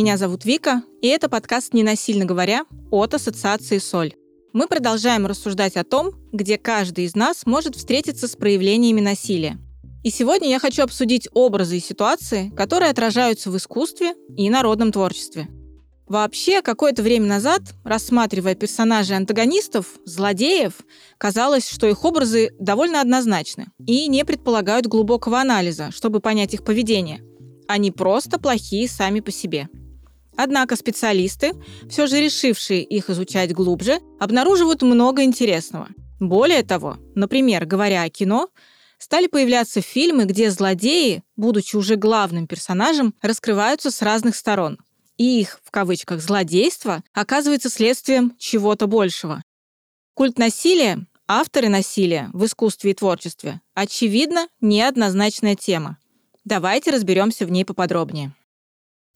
Меня зовут Вика, и это подкаст «Не насильно говоря» от Ассоциации «Соль». Мы продолжаем рассуждать о том, где каждый из нас может встретиться с проявлениями насилия. И сегодня я хочу обсудить образы и ситуации, которые отражаются в искусстве и народном творчестве. Вообще, какое-то время назад, рассматривая персонажей антагонистов, злодеев, казалось, что их образы довольно однозначны и не предполагают глубокого анализа, чтобы понять их поведение. Они просто плохие сами по себе. Однако специалисты, все же решившие их изучать глубже, обнаруживают много интересного. Более того, например, говоря о кино, стали появляться фильмы, где злодеи, будучи уже главным персонажем, раскрываются с разных сторон. И их, в кавычках, злодейство оказывается следствием чего-то большего. Культ насилия, авторы насилия в искусстве и творчестве, очевидно, неоднозначная тема. Давайте разберемся в ней поподробнее.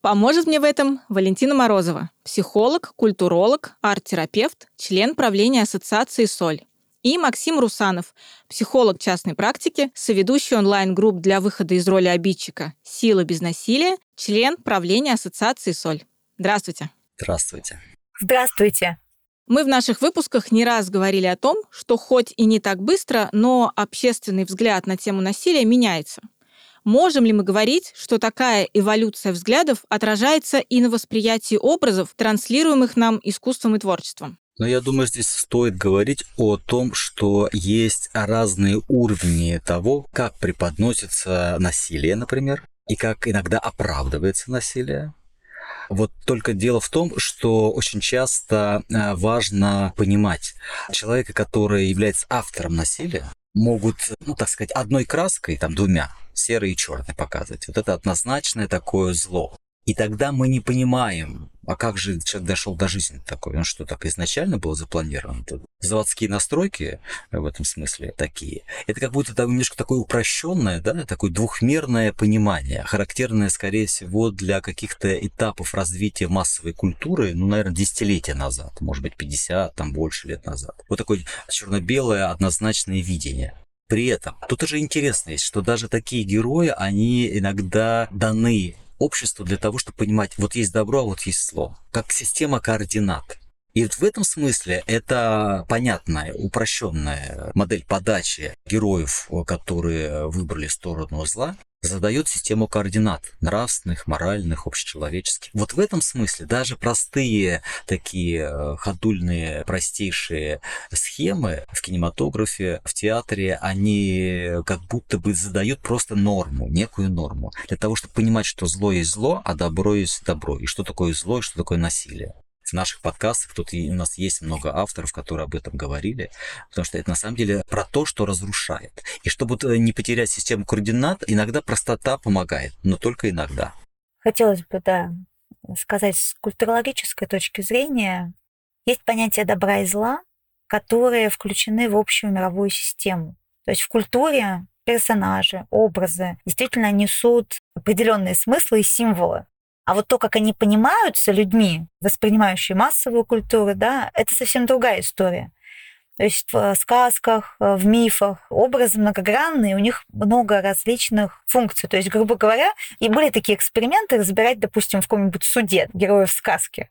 Поможет мне в этом Валентина Морозова, психолог, культуролог, арт-терапевт, член правления Ассоциации «Соль». И Максим Русанов, психолог частной практики, соведущий онлайн-групп для выхода из роли обидчика «Сила без насилия», член правления Ассоциации «Соль». Здравствуйте. Здравствуйте. Здравствуйте. Мы в наших выпусках не раз говорили о том, что хоть и не так быстро, но общественный взгляд на тему насилия меняется. Можем ли мы говорить, что такая эволюция взглядов отражается и на восприятии образов, транслируемых нам искусством и творчеством? Но я думаю, здесь стоит говорить о том, что есть разные уровни того, как преподносится насилие, например, и как иногда оправдывается насилие. Вот только дело в том, что очень часто э, важно понимать человека, который является автором насилия, могут, ну так сказать, одной краской, там двумя, серый и черный показывать. Вот это однозначное такое зло. И тогда мы не понимаем, а как же человек дошел до жизни такой? Он что, так изначально был запланирован? Тут заводские настройки в этом смысле такие. Это как будто там немножко такое упрощенное, да, такое двухмерное понимание, характерное, скорее всего, для каких-то этапов развития массовой культуры, ну, наверное, десятилетия назад, может быть, 50, там, больше лет назад. Вот такое черно-белое однозначное видение. При этом тут уже интересно есть, что даже такие герои, они иногда даны обществу для того, чтобы понимать, вот есть добро, а вот есть зло. Как система координат. И вот в этом смысле это понятная, упрощенная модель подачи героев, которые выбрали сторону зла, задает систему координат нравственных, моральных, общечеловеческих. Вот в этом смысле даже простые такие э, ходульные, простейшие схемы в кинематографе, в театре, они как будто бы задают просто норму, некую норму, для того, чтобы понимать, что зло есть зло, а добро есть добро, и что такое зло, и что такое насилие в наших подкастах. Тут у нас есть много авторов, которые об этом говорили, потому что это на самом деле про то, что разрушает. И чтобы э, не потерять систему координат, иногда простота помогает, но только иногда. Хотелось бы, да, сказать с культурологической точки зрения, есть понятие добра и зла, которые включены в общую мировую систему. То есть в культуре персонажи, образы действительно несут определенные смыслы и символы. А вот то, как они понимаются людьми, воспринимающие массовую культуру, да, это совсем другая история. То есть в сказках, в мифах образы многогранные, у них много различных функций. То есть, грубо говоря, и были такие эксперименты разбирать, допустим, в каком-нибудь суде героев сказки.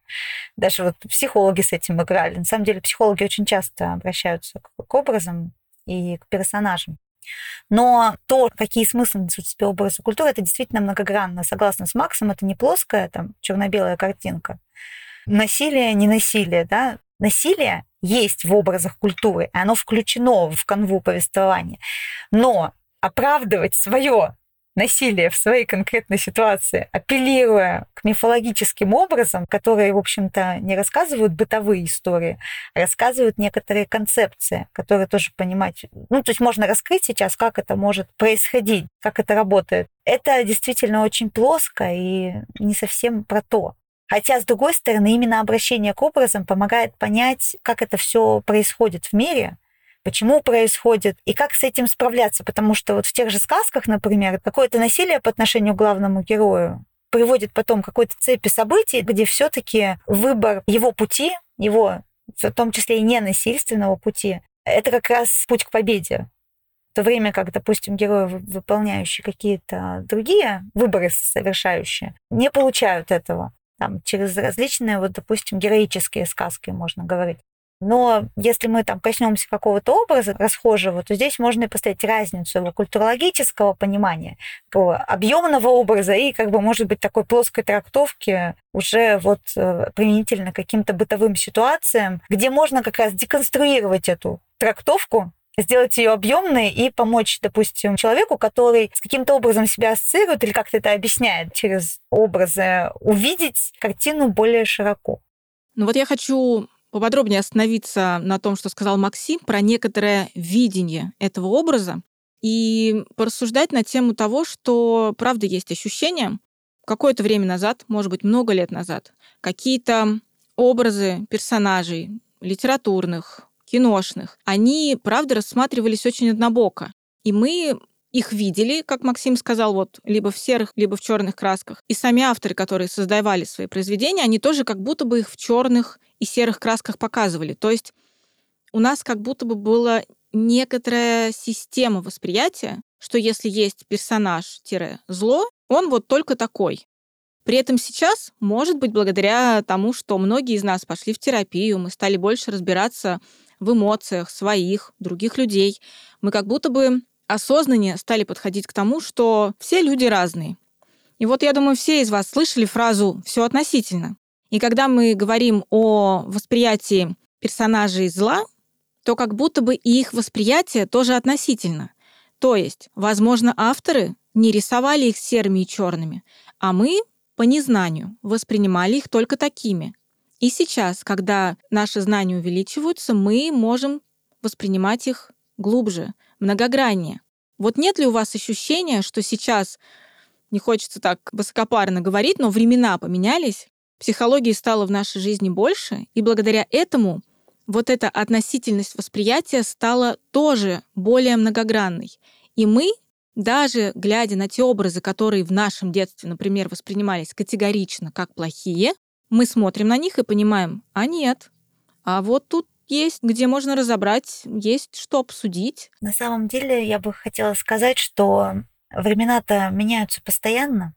Даже вот психологи с этим играли. На самом деле психологи очень часто обращаются к образам и к персонажам. Но то, какие смыслы несут в себе образы культуры, это действительно многогранно. Согласно с Максом, это не плоская там черно-белая картинка. Насилие, не насилие, да? Насилие есть в образах культуры, и оно включено в канву повествования. Но оправдывать свое насилие в своей конкретной ситуации, апеллируя к мифологическим образам, которые, в общем-то, не рассказывают бытовые истории, а рассказывают некоторые концепции, которые тоже понимать. Ну, то есть можно раскрыть сейчас, как это может происходить, как это работает. Это действительно очень плоско и не совсем про то. Хотя, с другой стороны, именно обращение к образам помогает понять, как это все происходит в мире, почему происходит и как с этим справляться. Потому что вот в тех же сказках, например, какое-то насилие по отношению к главному герою приводит потом к какой-то цепи событий, где все-таки выбор его пути, его в том числе и ненасильственного пути, это как раз путь к победе. В то время как, допустим, герои, выполняющие какие-то другие выборы совершающие, не получают этого. Там, через различные, вот, допустим, героические сказки, можно говорить. Но если мы там коснемся какого-то образа расхожего, то здесь можно и поставить разницу его культурологического понимания, объемного образа и, как бы, может быть, такой плоской трактовки уже вот э, применительно каким-то бытовым ситуациям, где можно как раз деконструировать эту трактовку, сделать ее объемной и помочь, допустим, человеку, который с каким-то образом себя ассоциирует или как-то это объясняет через образы, увидеть картину более широко. Ну вот я хочу поподробнее остановиться на том, что сказал Максим, про некоторое видение этого образа и порассуждать на тему того, что, правда, есть ощущение, какое-то время назад, может быть, много лет назад, какие-то образы персонажей литературных, киношных, они, правда, рассматривались очень однобоко. И мы их видели, как Максим сказал, вот либо в серых, либо в черных красках. И сами авторы, которые создавали свои произведения, они тоже как будто бы их в черных и серых красках показывали. То есть у нас как будто бы была некоторая система восприятия, что если есть персонаж-зло, он вот только такой. При этом сейчас, может быть, благодаря тому, что многие из нас пошли в терапию, мы стали больше разбираться в эмоциях своих, других людей, мы как будто бы осознаннее стали подходить к тому, что все люди разные. И вот я думаю, все из вас слышали фразу «все относительно». И когда мы говорим о восприятии персонажей зла, то как будто бы и их восприятие тоже относительно. То есть, возможно, авторы не рисовали их серыми и черными, а мы по незнанию воспринимали их только такими. И сейчас, когда наши знания увеличиваются, мы можем воспринимать их глубже, многограннее. Вот нет ли у вас ощущения, что сейчас, не хочется так высокопарно говорить, но времена поменялись, психологии стало в нашей жизни больше, и благодаря этому вот эта относительность восприятия стала тоже более многогранной. И мы, даже глядя на те образы, которые в нашем детстве, например, воспринимались категорично как плохие, мы смотрим на них и понимаем, а нет, а вот тут есть, где можно разобрать, есть что обсудить. На самом деле я бы хотела сказать, что времена-то меняются постоянно,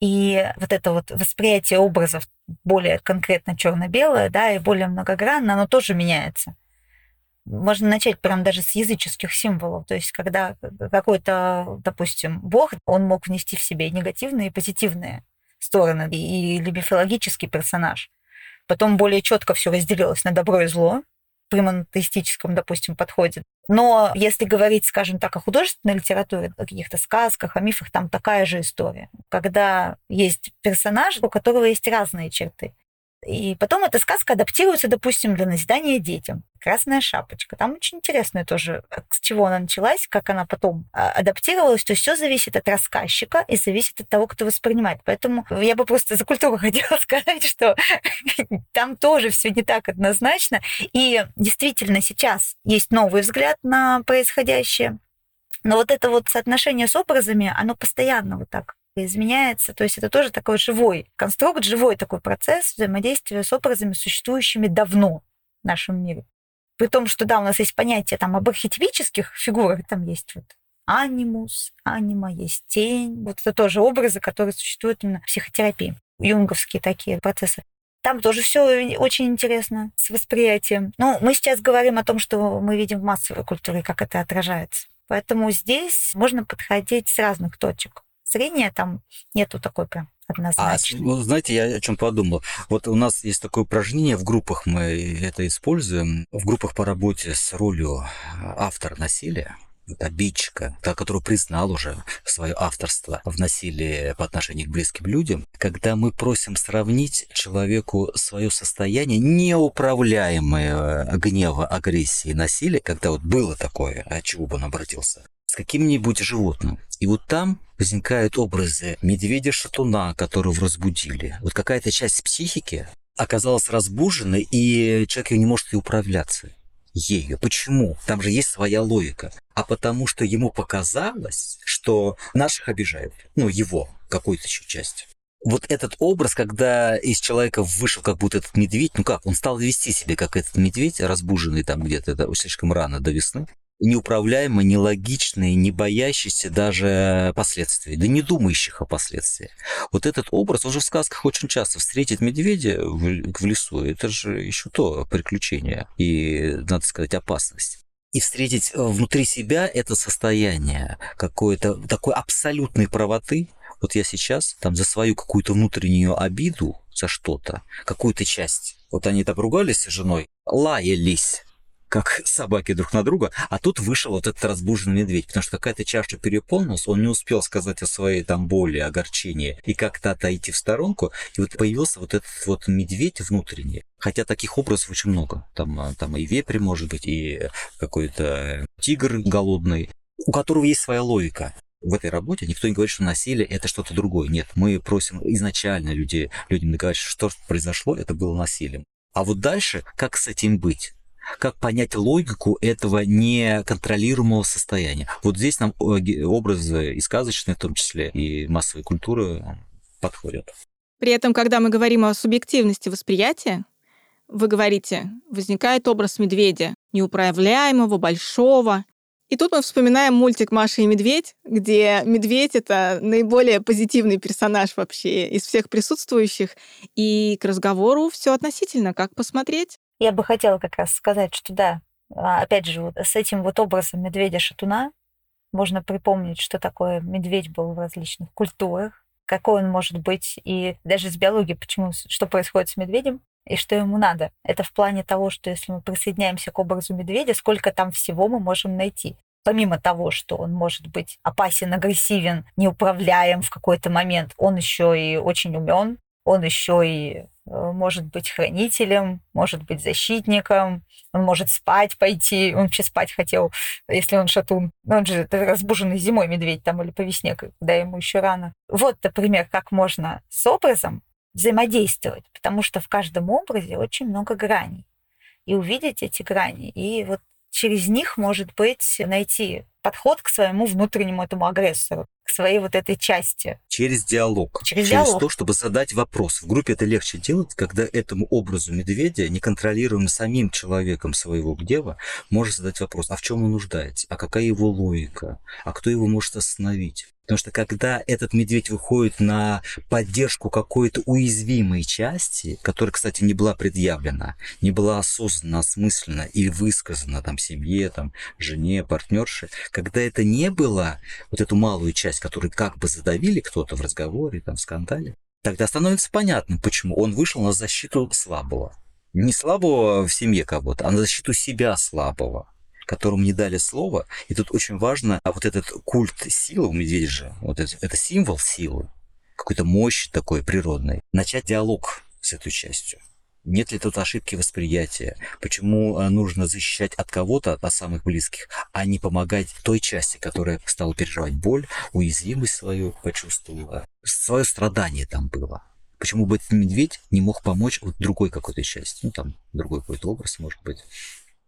и вот это вот восприятие образов более конкретно черно-белое, да, и более многогранно, оно тоже меняется. Можно начать прям даже с языческих символов. То есть, когда какой-то, допустим, бог, он мог внести в себе негативные и позитивные стороны, и, или мифологический персонаж. Потом более четко все разделилось на добро и зло, при монотеистическом, допустим, подходе. Но если говорить, скажем так, о художественной литературе, о каких-то сказках, о мифах, там такая же история. Когда есть персонаж, у которого есть разные черты. И потом эта сказка адаптируется, допустим, для назидания детям. «Красная шапочка». Там очень интересно тоже, с чего она началась, как она потом а, адаптировалась. То есть все зависит от рассказчика и зависит от того, кто воспринимает. Поэтому я бы просто за культуру хотела сказать, что там тоже все не так однозначно. И действительно сейчас есть новый взгляд на происходящее. Но вот это вот соотношение с образами, оно постоянно вот так изменяется. То есть это тоже такой живой конструкт, живой такой процесс взаимодействия с образами, существующими давно в нашем мире. При том, что да, у нас есть понятие там об архетипических фигурах, там есть вот анимус, анима, есть тень. Вот это тоже образы, которые существуют именно в психотерапии. Юнговские такие процессы. Там тоже все очень интересно с восприятием. Но мы сейчас говорим о том, что мы видим в массовой культуре, как это отражается. Поэтому здесь можно подходить с разных точек зрения там нету такой прям однозначно. А, ну, знаете, я о чем подумал. Вот у нас есть такое упражнение в группах, мы это используем. В группах по работе с ролью автора насилия обидчика, который признал уже свое авторство в насилии по отношению к близким людям, когда мы просим сравнить человеку свое состояние неуправляемое гнева, агрессии, насилия, когда вот было такое, от чего бы он обратился, с каким-нибудь животным. И вот там возникают образы медведя-шатуна, которого разбудили. Вот какая-то часть психики оказалась разбужена, и человек не может и управляться ею. Почему? Там же есть своя логика. А потому что ему показалось, что наших обижают. Ну, его, какую-то еще часть. Вот этот образ, когда из человека вышел как будто этот медведь, ну как, он стал вести себя как этот медведь, разбуженный там где-то слишком рано до весны, неуправляемые, нелогичные, не боящиеся даже последствий, да не думающих о последствиях. Вот этот образ, он же в сказках очень часто встретит медведя в, лесу, это же еще то приключение и, надо сказать, опасность и встретить э, внутри себя это состояние какой-то такой абсолютной правоты. Вот я сейчас там за свою какую-то внутреннюю обиду за что-то, какую-то часть. Вот они так ругались с женой, лаялись как собаки друг на друга, а тут вышел вот этот разбуженный медведь, потому что какая-то чаша переполнилась, он не успел сказать о своей там боли, огорчении и как-то отойти в сторонку, и вот появился вот этот вот медведь внутренний. Хотя таких образов очень много. Там, а, там и вепрь, может быть, и какой-то тигр голодный, у которого есть своя логика в этой работе никто не говорит, что насилие это что-то другое. Нет, мы просим изначально людей, людям договорить, что произошло, это было насилием. А вот дальше, как с этим быть? Как понять логику этого неконтролируемого состояния. Вот здесь нам образы и сказочные, в том числе, и массовой культуры подходят. При этом, когда мы говорим о субъективности восприятия, вы говорите, возникает образ медведя, неуправляемого, большого. И тут мы вспоминаем мультик «Маша и медведь», где медведь — это наиболее позитивный персонаж вообще из всех присутствующих. И к разговору все относительно, как посмотреть. Я бы хотела как раз сказать, что да, а, опять же, вот с этим вот образом медведя-шатуна можно припомнить, что такое медведь был в различных культурах, какой он может быть, и даже с биологией, почему, что происходит с медведем, и что ему надо. Это в плане того, что если мы присоединяемся к образу медведя, сколько там всего мы можем найти. Помимо того, что он может быть опасен, агрессивен, неуправляем в какой-то момент, он еще и очень умен, он еще и может быть хранителем, может быть защитником, он может спать пойти, он вообще спать хотел, если он шатун. Он же разбуженный зимой медведь там или по весне, когда ему еще рано. Вот, например, как можно с образом взаимодействовать, потому что в каждом образе очень много граней. И увидеть эти грани, и вот через них, может быть, найти подход к своему внутреннему этому агрессору, к своей вот этой части. Через диалог. Через, через диалог. то, чтобы задать вопрос. В группе это легче делать, когда этому образу медведя, неконтролируемым самим человеком своего гнева, может задать вопрос, а в чем он нуждается, а какая его логика, а кто его может остановить. Потому что когда этот медведь выходит на поддержку какой-то уязвимой части, которая, кстати, не была предъявлена, не была осознанно, осмысленно и высказана там семье, там, жене, партнерше, когда это не было, вот эту малую часть, которую как бы задавили кто-то в разговоре, там, в скандале, тогда становится понятным, почему он вышел на защиту слабого. Не слабого в семье кого-то, а на защиту себя слабого которому не дали слова. И тут очень важно, а вот этот культ силы у медведя же, вот это, это символ силы, какой-то мощи такой природной. Начать диалог с этой частью. Нет ли тут ошибки восприятия? Почему а, нужно защищать от кого-то, от самых близких, а не помогать той части, которая стала переживать боль, уязвимость свою почувствовала, свое страдание там было? Почему бы этот медведь не мог помочь вот другой какой-то части? Ну, там, другой какой-то образ, может быть.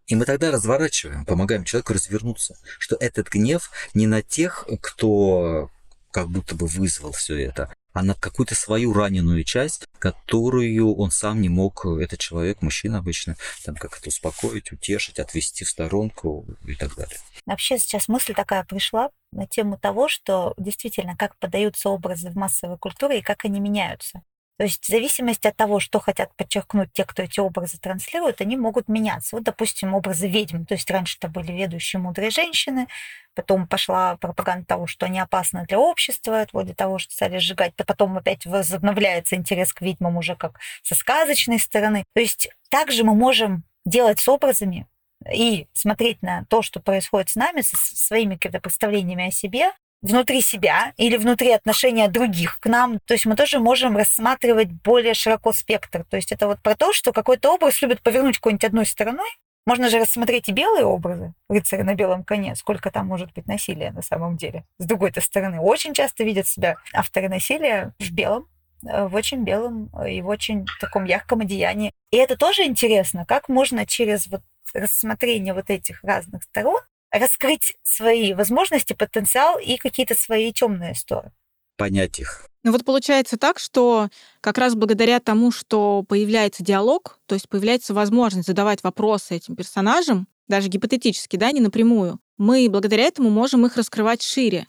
И мы тогда разворачиваем, помогаем человеку развернуться, что этот гнев не на тех, кто как будто бы вызвал все это, а на какую-то свою раненую часть, которую он сам не мог, этот человек, мужчина обычно, там как это успокоить, утешить, отвести в сторонку и так далее. Вообще сейчас мысль такая пришла на тему того, что действительно, как подаются образы в массовой культуре и как они меняются. То есть в зависимости от того, что хотят подчеркнуть те, кто эти образы транслирует, они могут меняться. Вот, допустим, образы ведьм. То есть раньше это были ведущие мудрые женщины, потом пошла пропаганда того, что они опасны для общества, вроде того, что стали сжигать. Потом опять возобновляется интерес к ведьмам уже как со сказочной стороны. То есть также мы можем делать с образами и смотреть на то, что происходит с нами, со своими представлениями о себе, внутри себя или внутри отношения других к нам. То есть мы тоже можем рассматривать более широко спектр. То есть это вот про то, что какой-то образ любит повернуть какой-нибудь одной стороной. Можно же рассмотреть и белые образы, рыцаря на белом коне, сколько там может быть насилия на самом деле. С другой-то стороны, очень часто видят себя авторы насилия в белом, э, в очень белом и в очень таком ярком одеянии. И это тоже интересно, как можно через вот рассмотрение вот этих разных сторон раскрыть свои возможности, потенциал и какие-то свои темные стороны. Понять их. Ну вот получается так, что как раз благодаря тому, что появляется диалог, то есть появляется возможность задавать вопросы этим персонажам, даже гипотетически, да, не напрямую, мы благодаря этому можем их раскрывать шире.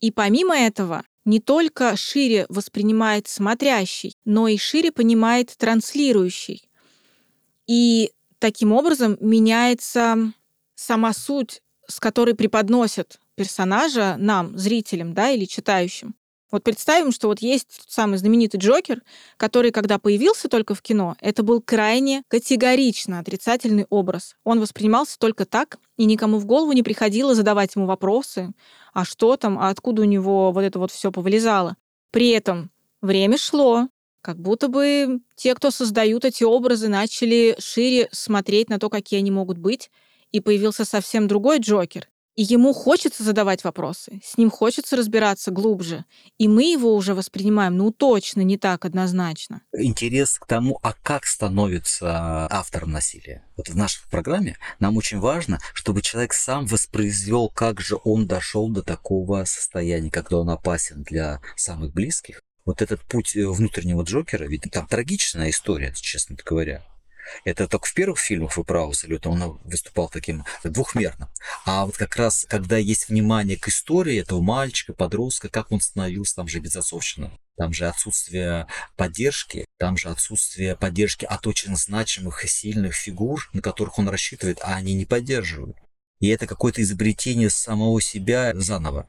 И помимо этого, не только шире воспринимает смотрящий, но и шире понимает транслирующий. И таким образом меняется сама суть, с которой преподносят персонажа нам, зрителям, да, или читающим. Вот представим, что вот есть тот самый знаменитый Джокер, который, когда появился только в кино, это был крайне категорично отрицательный образ. Он воспринимался только так, и никому в голову не приходило задавать ему вопросы, а что там, а откуда у него вот это вот все повылезало. При этом время шло, как будто бы те, кто создают эти образы, начали шире смотреть на то, какие они могут быть, и появился совсем другой Джокер, и ему хочется задавать вопросы, с ним хочется разбираться глубже. И мы его уже воспринимаем, ну, точно не так однозначно. Интерес к тому, а как становится автором насилия. Вот в нашей программе нам очень важно, чтобы человек сам воспроизвел, как же он дошел до такого состояния, когда он опасен для самых близких. Вот этот путь э, внутреннего Джокера, ведь там трагичная история, честно говоря. Это только в первых фильмах вы правы, абсолютно, он выступал таким двухмерным. А вот как раз, когда есть внимание к истории этого мальчика, подростка, как он становился там же безотцовщина, там же отсутствие поддержки, там же отсутствие поддержки от очень значимых и сильных фигур, на которых он рассчитывает, а они не поддерживают. И это какое-то изобретение самого себя заново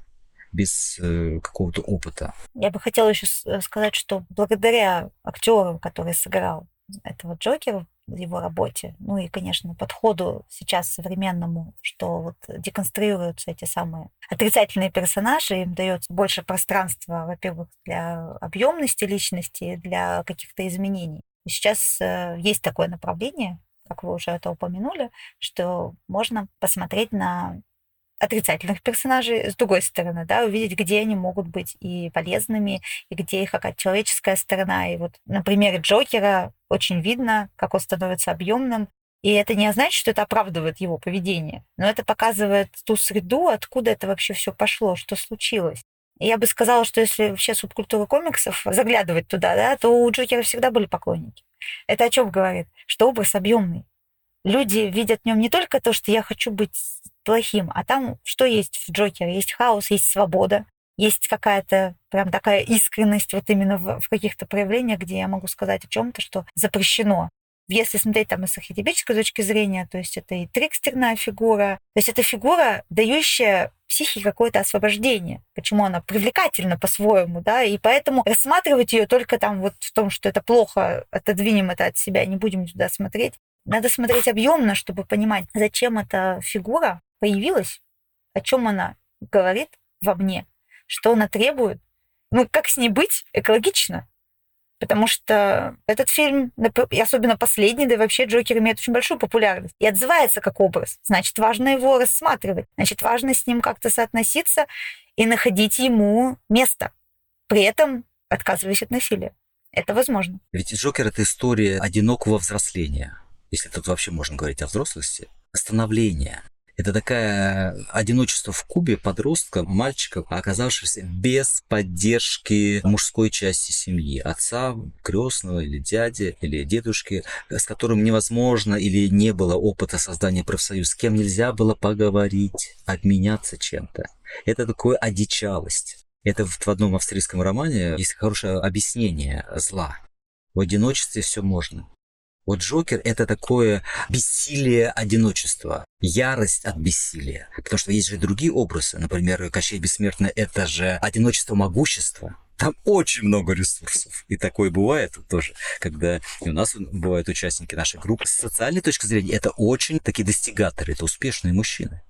без э, какого-то опыта. Я бы хотела еще сказать, что благодаря актеру, который сыграл этого Джокера его работе. Ну и, конечно, подходу сейчас современному, что вот деконструируются эти самые отрицательные персонажи, им дается больше пространства, во-первых, для объемности личности, для каких-то изменений. И сейчас э, есть такое направление, как вы уже это упомянули, что можно посмотреть на отрицательных персонажей, с другой стороны, да, увидеть, где они могут быть и полезными, и где их какая-то человеческая сторона. И вот на примере Джокера очень видно, как он становится объемным. И это не значит, что это оправдывает его поведение, но это показывает ту среду, откуда это вообще все пошло, что случилось. И я бы сказала, что если вообще субкультура комиксов заглядывать туда, да, то у Джокера всегда были поклонники. Это о чем говорит? Что образ объемный. Люди видят в нем не только то, что я хочу быть плохим. А там что есть в Джокере? Есть хаос, есть свобода, есть какая-то прям такая искренность вот именно в, в каких-то проявлениях, где я могу сказать о чем-то, что запрещено. Если смотреть там с архетипической точки зрения, то есть это и трикстерная фигура, то есть это фигура, дающая психике какое-то освобождение, почему она привлекательна по-своему, да, и поэтому рассматривать ее только там вот в том, что это плохо, отодвинем это от себя, не будем туда смотреть. Надо смотреть объемно, чтобы понимать, зачем эта фигура появилась, о чем она говорит во мне, что она требует, ну, как с ней быть экологично. Потому что этот фильм, и особенно последний, да и вообще Джокер имеет очень большую популярность и отзывается как образ. Значит, важно его рассматривать. Значит, важно с ним как-то соотноситься и находить ему место. При этом отказываясь от насилия. Это возможно. Ведь Джокер — это история одинокого взросления, если тут вообще можно говорить о взрослости, становления. Это такая одиночество в Кубе подростка, мальчика, оказавшегося без поддержки мужской части семьи, отца, крестного или дяди, или дедушки, с которым невозможно или не было опыта создания профсоюза, с кем нельзя было поговорить, обменяться чем-то. Это такое одичалость. Это в одном австрийском романе есть хорошее объяснение зла. В одиночестве все можно. Вот Джокер — это такое бессилие одиночества, ярость от бессилия. Потому что есть же другие образы. Например, Кощей Бессмертный — это же одиночество могущества. Там очень много ресурсов. И такое бывает тоже, когда и у нас бывают участники нашей группы. С социальной точки зрения это очень такие достигаторы, это успешные мужчины.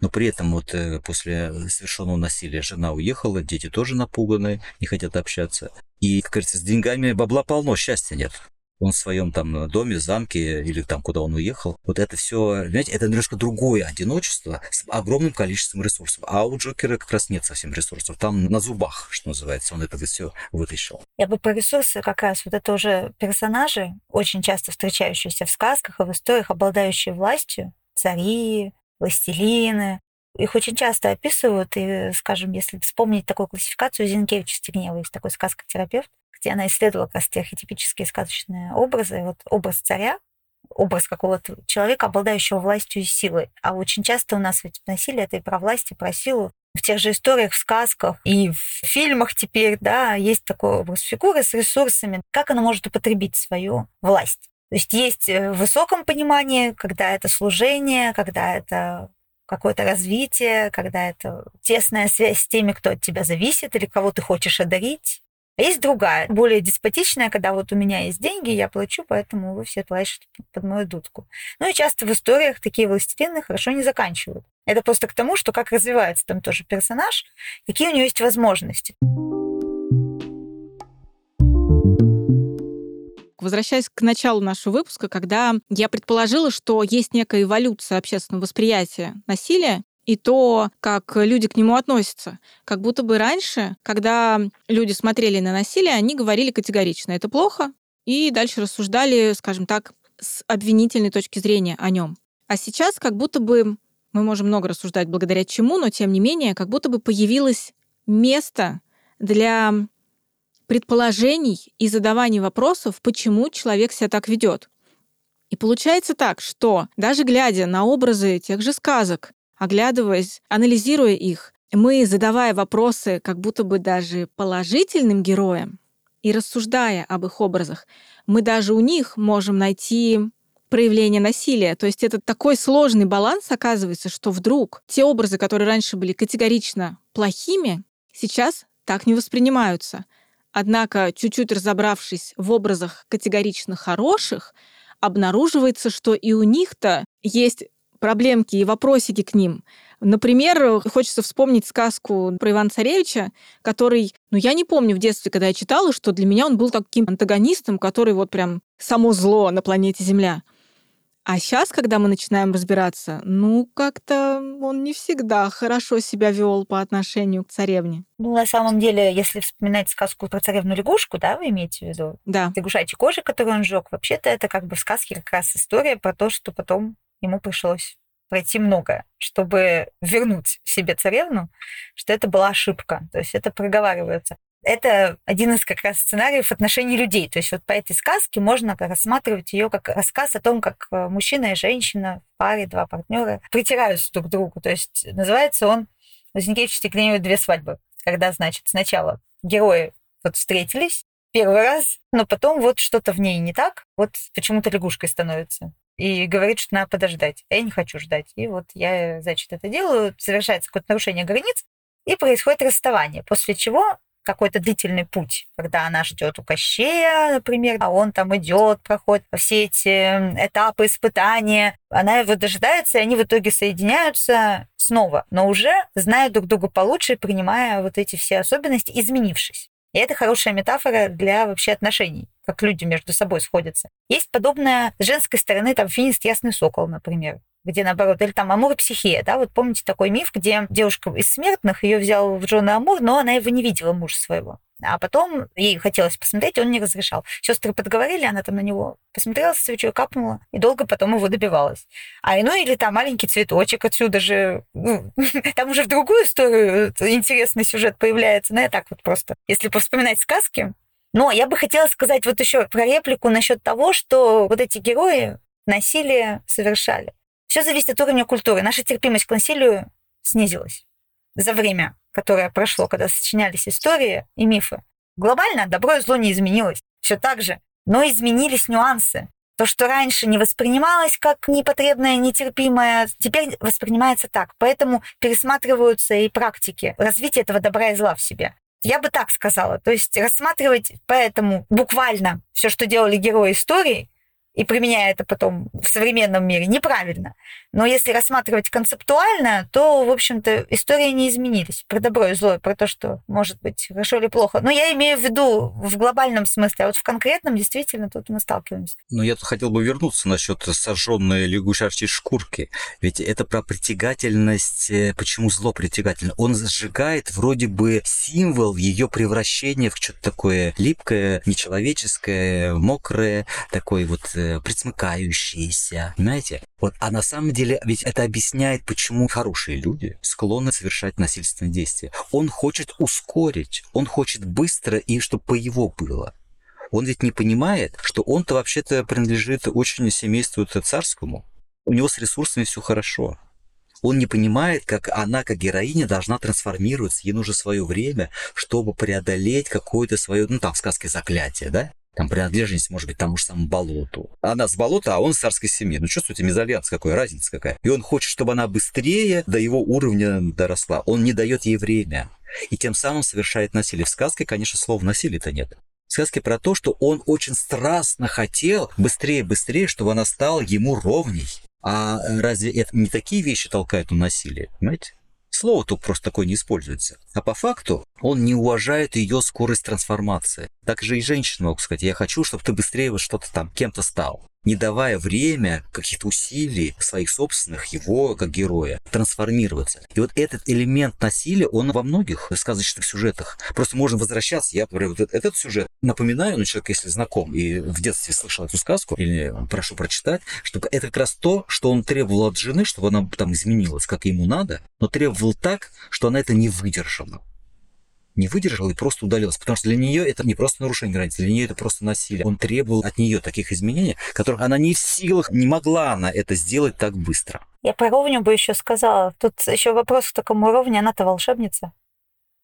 Но при этом вот э, после совершенного насилия жена уехала, дети тоже напуганы, не хотят общаться. И, как говорится, с деньгами бабла полно, счастья нет он в своем там доме, замке или там куда он уехал. Вот это все, понимаете, это немножко другое одиночество с огромным количеством ресурсов. А у Джокера как раз нет совсем ресурсов. Там на зубах, что называется, он это все вытащил. Я бы про ресурсы как раз вот это уже персонажи, очень часто встречающиеся в сказках и в историях, обладающие властью, цари, властелины, их очень часто описывают, и, скажем, если вспомнить такую классификацию Зинкевича Стегнева, есть такой сказка-терапевт, где она исследовала как раз те архетипические сказочные образы. Вот образ царя образ какого-то человека, обладающего властью и силой. А очень часто у нас ведь насилие это и про власть, и про силу. В тех же историях, в сказках и в фильмах теперь, да, есть такой образ фигуры с ресурсами. Как она может употребить свою власть? То есть есть э, в высоком понимании, когда это служение, когда это какое-то развитие, когда это тесная связь с теми, кто от тебя зависит или кого ты хочешь одарить. А есть другая, более деспотичная, когда вот у меня есть деньги, я плачу, поэтому вы все плачете под мою дудку. Ну и часто в историях такие властелины хорошо не заканчивают. Это просто к тому, что как развивается там тоже персонаж, какие у него есть возможности. Возвращаясь к началу нашего выпуска, когда я предположила, что есть некая эволюция общественного восприятия насилия, и то, как люди к нему относятся. Как будто бы раньше, когда люди смотрели на насилие, они говорили категорично, это плохо, и дальше рассуждали, скажем так, с обвинительной точки зрения о нем. А сейчас как будто бы мы можем много рассуждать благодаря чему, но тем не менее, как будто бы появилось место для предположений и задавания вопросов, почему человек себя так ведет. И получается так, что даже глядя на образы тех же сказок, оглядываясь, анализируя их, мы, задавая вопросы как будто бы даже положительным героям и рассуждая об их образах, мы даже у них можем найти проявление насилия. То есть это такой сложный баланс оказывается, что вдруг те образы, которые раньше были категорично плохими, сейчас так не воспринимаются. Однако, чуть-чуть разобравшись в образах категорично хороших, обнаруживается, что и у них-то есть проблемки и вопросики к ним. Например, хочется вспомнить сказку про Ивана Царевича, который, ну, я не помню в детстве, когда я читала, что для меня он был таким антагонистом, который вот прям само зло на планете Земля. А сейчас, когда мы начинаем разбираться, ну, как-то он не всегда хорошо себя вел по отношению к царевне. Ну, на самом деле, если вспоминать сказку про царевну лягушку, да, вы имеете в виду? Да. Лягушачьей кожи, которую он сжег, вообще-то это как бы в сказке как раз история про то, что потом ему пришлось пройти многое, чтобы вернуть себе царевну, что это была ошибка. То есть это проговаривается. Это один из как раз сценариев отношений людей. То есть вот по этой сказке можно рассматривать ее как рассказ о том, как э, мужчина и женщина в паре, два партнера притираются друг к другу. То есть называется он «Возникающие клинивые две свадьбы», когда, значит, сначала герои вот встретились первый раз, но потом вот что-то в ней не так, вот почему-то лягушкой становится и говорит, что надо подождать. А я не хочу ждать. И вот я, значит, это делаю, совершается какое-то нарушение границ, и происходит расставание, после чего какой-то длительный путь, когда она ждет у Кощея, например, а он там идет, проходит все эти этапы испытания, она его дожидается, и они в итоге соединяются снова, но уже зная друг друга получше, принимая вот эти все особенности, изменившись. И это хорошая метафора для вообще отношений, как люди между собой сходятся. Есть подобное с женской стороны, там, финист Ясный Сокол, например где наоборот, или там Амур и Психея, да, вот помните такой миф, где девушка из смертных, ее взял в жены Амур, но она его не видела, мужа своего. А потом ей хотелось посмотреть, он не разрешал. Сестры подговорили, она там на него посмотрела, свечой капнула, и долго потом его добивалась. А ну или там маленький цветочек отсюда же, ну, там уже в другую историю интересный сюжет появляется. Ну, я так вот просто, если повспоминать сказки. Но я бы хотела сказать вот еще про реплику насчет того, что вот эти герои насилие совершали. Все зависит от уровня культуры. Наша терпимость к насилию снизилась за время которое прошло, когда сочинялись истории и мифы. Глобально добро и зло не изменилось. Все так же. Но изменились нюансы. То, что раньше не воспринималось как непотребное, нетерпимое, теперь воспринимается так. Поэтому пересматриваются и практики развития этого добра и зла в себе. Я бы так сказала. То есть рассматривать поэтому буквально все, что делали герои истории, и применяя это потом в современном мире, неправильно. Но если рассматривать концептуально, то, в общем-то, истории не изменились. Про добро и зло, про то, что может быть хорошо или плохо. Но я имею в виду в глобальном смысле, а вот в конкретном действительно тут мы сталкиваемся. Но я тут хотел бы вернуться насчет сожженной лягушачьей шкурки. Ведь это про притягательность. Э, почему зло притягательно? Он сжигает вроде бы символ ее превращения в что-то такое липкое, нечеловеческое, мокрое, такое вот э, присмыкающееся. Понимаете? Вот, а на самом деле, ведь это объясняет, почему хорошие люди склонны совершать насильственные действия. Он хочет ускорить, он хочет быстро и чтобы по его было. Он ведь не понимает, что он-то вообще-то принадлежит очень семейству царскому. У него с ресурсами все хорошо. Он не понимает, как она, как героиня, должна трансформироваться. Ей нужно свое время, чтобы преодолеть какое-то свое, ну там в сказке заклятие, да? Там принадлежность, может быть, тому же самому болоту. Она с болота, а он с царской семьи. Ну, чувствуете, мезальянс какой, разница какая. И он хочет, чтобы она быстрее до его уровня доросла. Он не дает ей время. И тем самым совершает насилие. В сказке, конечно, слова насилия-то нет. В сказке про то, что он очень страстно хотел быстрее-быстрее, чтобы она стала ему ровней. А разве это не такие вещи толкают на насилие, понимаете? Слово тут просто такое не используется. А по факту он не уважает ее скорость трансформации. Так же и женщина могут сказать, я хочу, чтобы ты быстрее вот что-то там кем-то стал не давая время каких-то усилий своих собственных, его как героя, трансформироваться. И вот этот элемент насилия, он во многих сказочных сюжетах. Просто можно возвращаться. Я, например, вот этот сюжет напоминаю, ну, человек, если знаком и в детстве слышал эту сказку, или прошу прочитать, чтобы это как раз то, что он требовал от жены, чтобы она там изменилась, как ему надо, но требовал так, что она это не выдержала не выдержала и просто удалилась. Потому что для нее это не просто нарушение границ, для нее это просто насилие. Он требовал от нее таких изменений, которых она не в силах, не могла она это сделать так быстро. Я про Ровню бы еще сказала. Тут еще вопрос к такому уровню. Она-то волшебница.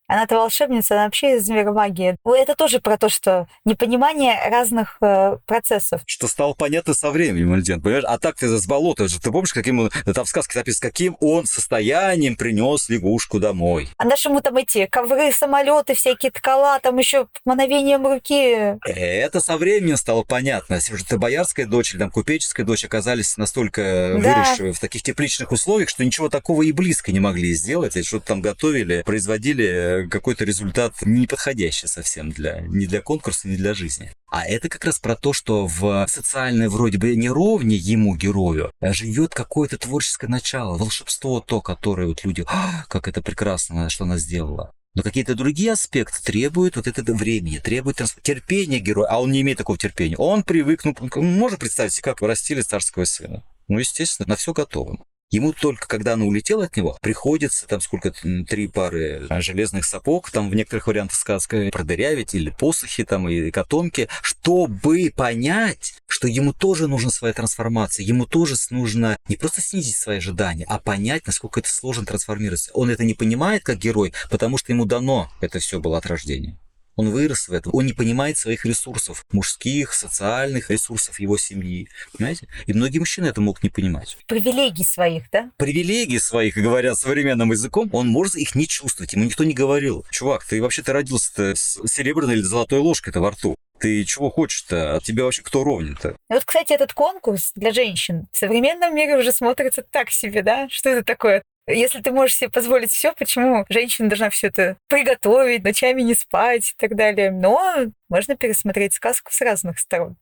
Она-то волшебница, она вообще из мира магии. Это тоже про то, что непонимание разных э, процессов. Что стало понятно со временем, Альден, понимаешь? А так ты с болота, ты помнишь, каким он, там в сказке написано, каким он состоянием принес лягушку домой? А наши ему там эти ковры, самолеты, всякие ткала, там еще мановением руки. Это со временем стало понятно. Если ты боярская дочь или там купеческая дочь оказались настолько Да. выросшие в таких тепличных условиях, что ничего такого и близко не могли сделать, и что-то там готовили, производили какой-то результат неподходящий совсем для, не для конкурса, не для жизни. А это как раз про то, что в социальной вроде бы неровне ему, герою, живет какое-то творческое начало, волшебство то, которое вот люди, «А, как это прекрасно, что она сделала. Но какие-то другие аспекты требуют вот этого времени, требуют терпения героя, а он не имеет такого терпения. Он привык, ну, можно представить себе, как растили царского сына. Ну, естественно, на все готовым. Ему только, когда она улетела от него, приходится там сколько три пары а, железных сапог, там в некоторых вариантах сказка продырявить, или посохи там, и котомки, чтобы понять, что ему тоже нужна своя трансформация, ему тоже нужно не просто снизить свои ожидания, а понять, насколько это сложно трансформироваться. Он это не понимает как герой, потому что ему дано это все было от рождения. Он вырос в этом. Он не понимает своих ресурсов, мужских, социальных ресурсов его семьи. Понимаете? И многие мужчины это могут не понимать. Привилегий своих, да? Привилегии своих, говоря современным языком, он может их не чувствовать. Ему никто не говорил. Чувак, ты вообще-то родился с серебряной или золотой ложкой-то во рту. Ты чего хочешь-то? От тебя вообще кто ровнит-то? И вот, кстати, этот конкурс для женщин в современном мире уже смотрится так себе, да? Что это такое? Если ты можешь себе позволить все, почему женщина должна все это приготовить, ночами не спать и так далее? Но можно пересмотреть сказку с разных сторон.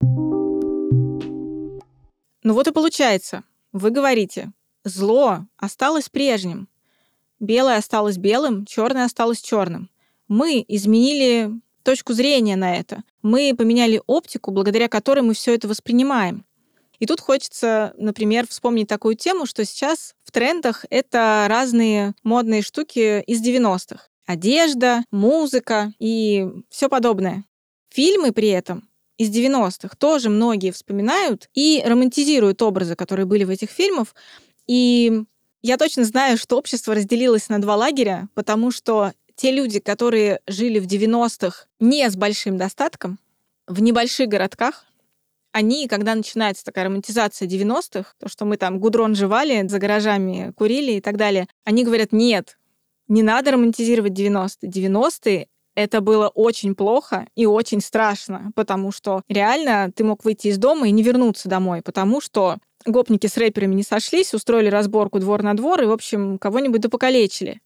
Ну вот и получается, вы говорите, зло осталось прежним, белое осталось белым, черное осталось черным. Мы изменили точку зрения на это. Мы поменяли оптику, благодаря которой мы все это воспринимаем. И тут хочется, например, вспомнить такую тему, что сейчас в трендах это разные модные штуки из 90-х. Одежда, музыка и все подобное. Фильмы при этом из 90-х тоже многие вспоминают и романтизируют образы, которые были в этих фильмах. И я точно знаю, что общество разделилось на два лагеря, потому что те люди, которые жили в 90-х не с большим достатком, в небольших городках, они, когда начинается такая романтизация 90-х, то, что мы там гудрон жевали, за гаражами курили и так далее, они говорят, нет, не надо романтизировать 90-е. 90-е это было очень плохо и очень страшно, потому что реально ты мог выйти из дома и не вернуться домой, потому что гопники с рэперами не сошлись, устроили разборку двор на двор и, в общем, кого-нибудь допокалечили.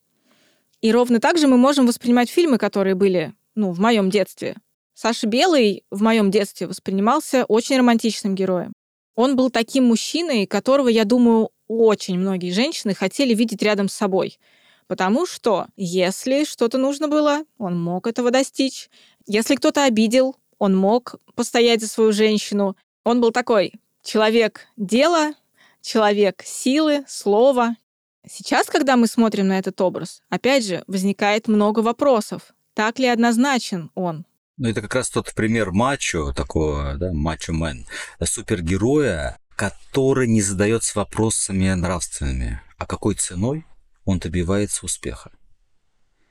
И ровно так же мы можем воспринимать фильмы, которые были, ну, в моем детстве. Саша Белый в моем детстве воспринимался очень романтичным героем. Он был таким мужчиной, которого, я думаю, очень многие женщины хотели видеть рядом с собой. Потому что если что-то нужно было, он мог этого достичь. Если кто-то обидел, он мог постоять за свою женщину. Он был такой человек дела, человек силы, слова. Сейчас, когда мы смотрим на этот образ, опять же, возникает много вопросов. Так ли однозначен он? Ну, это как раз тот пример мачо, такого, да, мачо-мен, супергероя, который не задается вопросами нравственными, а какой ценой он добивается успеха.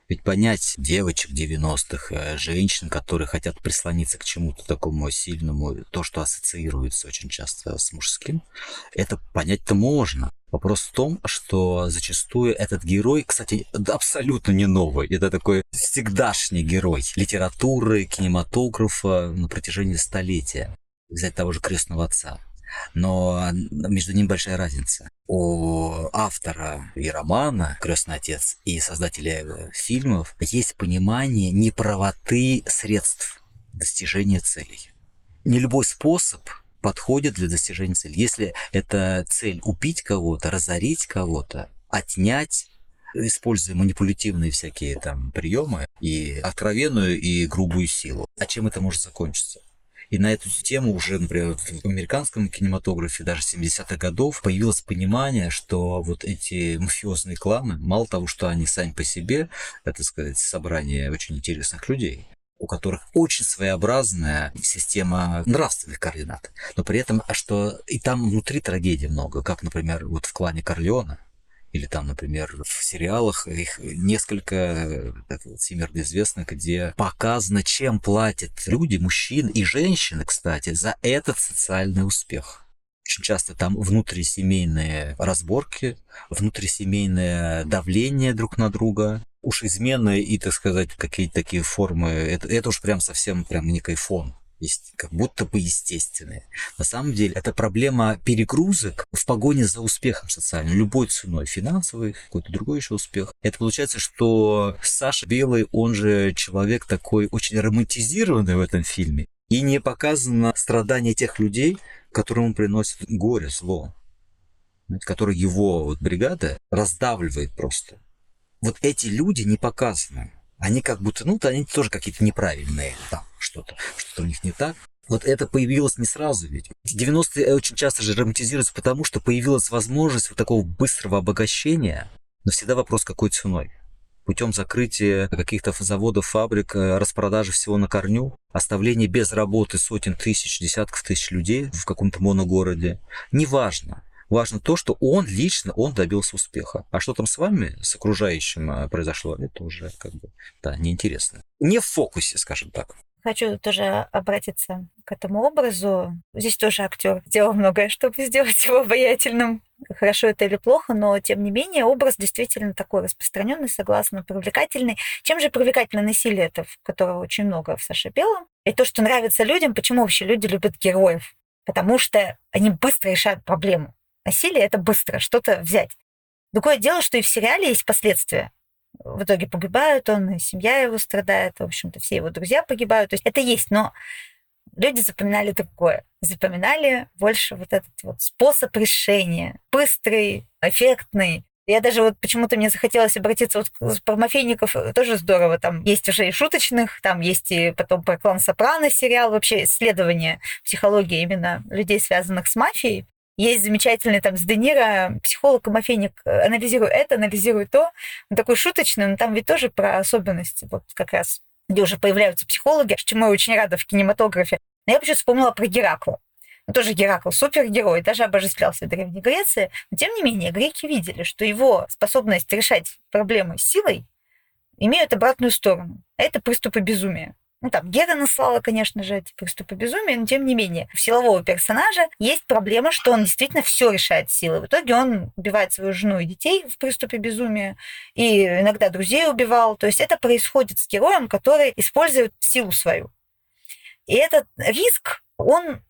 Ведь понять девочек 90-х, э, женщин, которые хотят прислониться к чему-то такому сильному, то, что ассоциируется очень часто с мужским, это понять-то можно. Вопрос в том, что зачастую этот герой, кстати, абсолютно не новый. Это такой всегдашний герой литературы, кинематографа на протяжении столетия. Взять того же крестного отца но между ними большая разница. У автора и романа «Крестный отец» и создателя фильмов есть понимание неправоты средств достижения целей. Не любой способ подходит для достижения цели. Если это цель убить кого-то, разорить кого-то, отнять, используя манипулятивные всякие там приемы и откровенную и грубую силу. А чем это может закончиться? И на эту тему уже, например, в американском кинематографе даже 70-х годов появилось понимание, что вот эти мафиозные кланы, мало того, что они сами по себе, это, сказать, собрание очень интересных людей, у которых очень своеобразная система нравственных координат. Но при этом, а что и там внутри трагедии много, как, например, вот в клане Корлеона, или там, например, в сериалах их несколько так, всемирно известных, где показано, чем платят люди, мужчины и женщины, кстати, за этот социальный успех. Очень часто там внутрисемейные разборки, внутрисемейное давление друг на друга, уж измены и, так сказать, какие-то такие формы, это, это уж прям совсем прям некий фон как будто бы естественные. На самом деле это проблема перегрузок в погоне за успехом социальным, любой ценой, финансовый, какой-то другой еще успех. Это получается, что Саша Белый, он же человек такой очень романтизированный в этом фильме, и не показано страдание тех людей, которым приносит горе, зло, которые его вот бригада раздавливает просто. Вот эти люди не показаны они как будто, ну, они тоже какие-то неправильные, там что-то, что-то у них не так. Вот это появилось не сразу ведь. 90-е очень часто же романтизируются потому, что появилась возможность вот такого быстрого обогащения, но всегда вопрос, какой ценой. Путем закрытия каких-то заводов, фабрик, э, распродажи всего на корню, оставления без работы сотен тысяч, десятков тысяч людей в каком-то моногороде. Неважно. Важно то, что он лично, он добился успеха. А что там с вами, с окружающим а, произошло, это уже как бы, да, неинтересно. Не в фокусе, скажем так. Хочу тоже обратиться к этому образу. Здесь тоже актер делал многое, чтобы сделать его обаятельным. Хорошо это или плохо, но тем не менее образ действительно такой распространенный, согласно, привлекательный. Чем же привлекательно насилие, это, которого очень много в Саше Белом? И то, что нравится людям, почему вообще люди любят героев? Потому что они быстро решают проблему. Насилие — это быстро что-то взять. Другое дело, что и в сериале есть последствия. В итоге погибают он, и семья его страдает, в общем-то, все его друзья погибают. То есть это есть, но люди запоминали другое. Запоминали больше вот этот вот способ решения. Быстрый, эффектный. Я даже вот почему-то мне захотелось обратиться вот про мафейников, тоже здорово. Там есть уже и шуточных, там есть и потом про клан Сопрано сериал, вообще исследование психологии именно людей, связанных с мафией. Есть замечательный там с Де Ниро, психолог и мафейник, э, анализирует это, анализирует то. Он такой шуточный, но там ведь тоже про особенности, вот как раз, где уже появляются психологи, чему я очень рада в кинематографе. Но я почему-то вспомнила про Геракла. Ну, тоже Геракл супергерой, даже обожествлялся в Древней Греции. Но, тем не менее, греки видели, что его способность решать проблемы силой имеют обратную сторону. Это приступы безумия. Ну, там, Гера наслала, конечно же, эти приступы безумия, но тем не менее, у силового персонажа есть проблема, что он действительно все решает силой. В итоге он убивает свою жену и детей в приступе безумия, и иногда друзей убивал. То есть это происходит с героем, который использует силу свою. И этот риск, он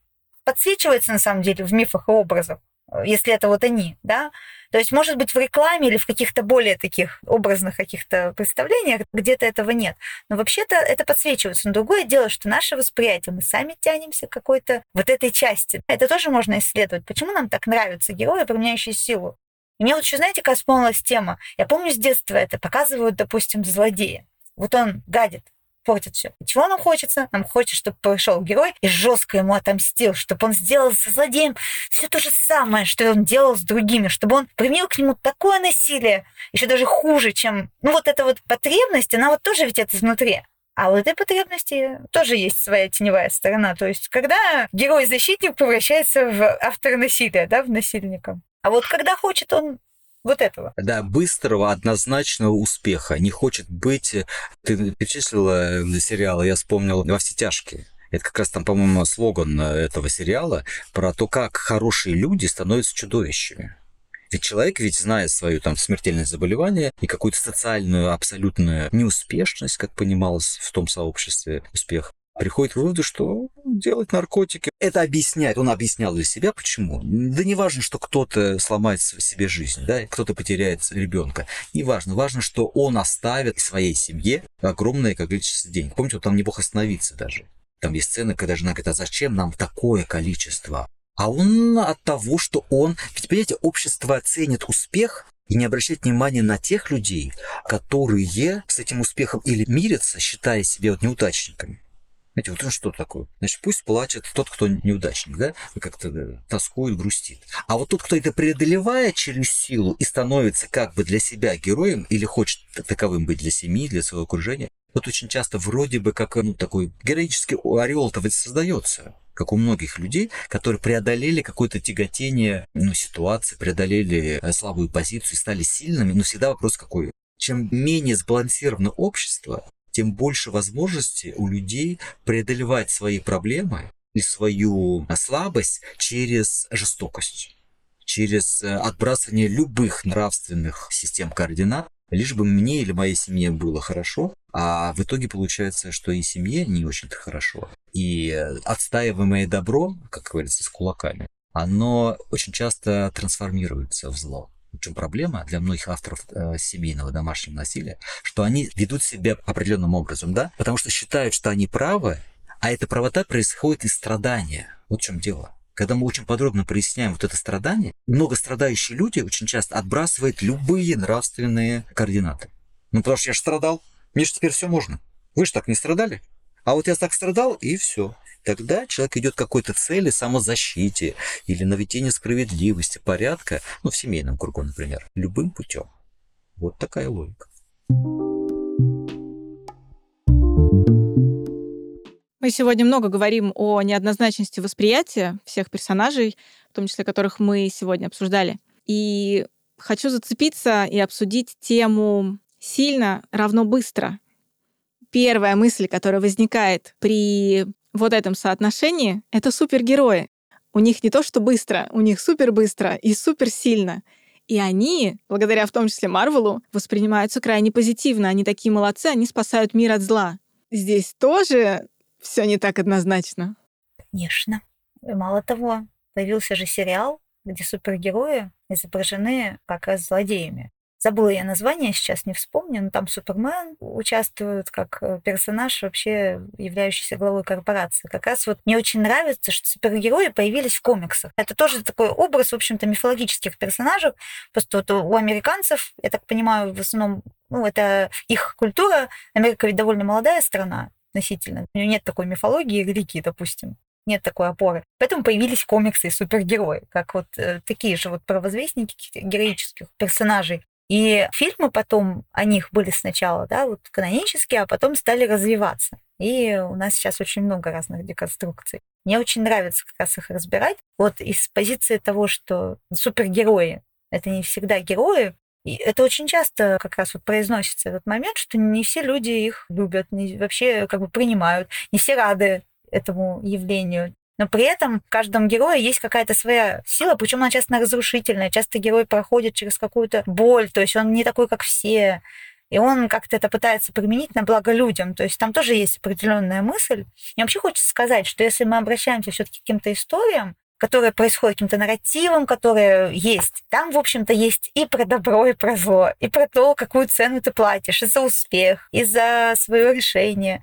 подсвечивается на самом деле в мифах и образах, если это вот они, да, то есть, может быть, в рекламе или в каких-то более таких образных каких-то представлениях где-то этого нет. Но вообще-то это подсвечивается. Но другое дело, что наше восприятие, мы сами тянемся к какой-то вот этой части. Это тоже можно исследовать. Почему нам так нравятся герои, применяющие силу? И мне вот еще, знаете, как вспомнилась тема? Я помню с детства это показывают, допустим, злодея. Вот он гадит, портит все. Чего нам хочется? Нам хочется, чтобы пришел герой и жестко ему отомстил, чтобы он сделал со злодеем все то же самое, что он делал с другими, чтобы он применил к нему такое насилие, еще даже хуже, чем... Ну вот эта вот потребность, она вот тоже ведь это изнутри. А у этой потребности тоже есть своя теневая сторона. То есть, когда герой-защитник превращается в автора насилия, да, в насильника. А вот когда хочет он вот этого. Да, быстрого, однозначного успеха. Не хочет быть... Ты перечислила сериалы, я вспомнил «Во все тяжкие». Это как раз там, по-моему, слоган этого сериала про то, как хорошие люди становятся чудовищами. Ведь человек ведь знает свою там смертельное заболевание и какую-то социальную абсолютную неуспешность, как понималось в том сообществе успех, приходит к выводу, что делать наркотики. Это объясняет. Он объяснял для себя, почему. Да не важно, что кто-то сломает себе жизнь, да, кто-то потеряет ребенка. Не важно. Важно, что он оставит своей семье огромное количество денег. Помните, вот там не бог остановиться даже. Там есть сцены, когда жена говорит, а зачем нам такое количество? А он от того, что он... Ведь, понимаете, общество ценит успех и не обращает внимания на тех людей, которые с этим успехом или мирятся, считая себя вот неудачниками. Знаете, вот он что такое? Значит, пусть плачет тот, кто неудачник, да, как-то да, тоскует, грустит. А вот тот, кто это преодолевает через силу и становится как бы для себя героем или хочет таковым быть для семьи, для своего окружения, вот очень часто вроде бы как ну, такой героический ореол-то создается как у многих людей, которые преодолели какое-то тяготение ну, ситуации, преодолели э, слабую позицию и стали сильными, но всегда вопрос какой. Чем менее сбалансировано общество, тем больше возможностей у людей преодолевать свои проблемы и свою слабость через жестокость через э, отбрасывание любых нравственных систем координат лишь бы мне или моей семье было хорошо, а в итоге получается, что и семье не очень-то хорошо. И отстаиваемое добро, как говорится, с кулаками, оно очень часто трансформируется в зло. В чем проблема для многих авторов э, семейного домашнего насилия, что они ведут себя определенным образом, да, потому что считают, что они правы, а эта правота происходит из страдания. Вот в чем дело. Когда мы очень подробно проясняем вот это страдание, много страдающие люди очень часто отбрасывают любые нравственные координаты. Ну, потому что я же страдал, мне же теперь все можно. Вы же так не страдали? А вот я так страдал, и все. Тогда человек идет к какой-то цели, самозащите или наведение справедливости, порядка, ну, в семейном кругу, например, любым путем. Вот такая логика. Мы сегодня много говорим о неоднозначности восприятия всех персонажей, в том числе которых мы сегодня обсуждали. И хочу зацепиться и обсудить тему «сильно равно быстро». Первая мысль, которая возникает при вот этом соотношении, это супергерои. У них не то, что быстро, у них супер быстро и супер сильно. И они, благодаря в том числе Марвелу, воспринимаются крайне позитивно. Они такие молодцы, они спасают мир от зла. Здесь тоже все не так однозначно. Конечно. И мало того, появился же сериал, где супергерои изображены как раз злодеями. Забыла я название, сейчас не вспомню, но там Супермен участвует как э, персонаж, вообще являющийся главой корпорации. Как раз вот мне очень нравится, что супергерои появились в комиксах. Это тоже такой образ, в общем-то, мифологических персонажей. Просто вот у американцев, я так понимаю, в основном, ну, это их культура. Америка ведь довольно молодая страна, относительно. У нее нет такой мифологии религии, допустим. Нет такой опоры. Поэтому появились комиксы и супергерои, как вот э, такие же вот провозвестники героических персонажей. И фильмы потом о них были сначала, да, вот канонические, а потом стали развиваться. И у нас сейчас очень много разных деконструкций. Мне очень нравится как раз их разбирать. Вот из позиции того, что супергерои — это не всегда герои, и это очень часто как раз вот произносится этот момент, что не все люди их любят, не, вообще как бы принимают, не все рады этому явлению. Но при этом в каждом герое есть какая-то своя сила, причем она часто разрушительная. Часто герой проходит через какую-то боль, то есть он не такой, как все. И он как-то это пытается применить на благо людям. То есть там тоже есть определенная мысль. И вообще хочется сказать, что если мы обращаемся все-таки к каким-то историям, которое происходит каким-то нарративом, которое есть. Там, в общем-то, есть и про добро, и про зло, и про то, какую цену ты платишь, и за успех, и за свое решение.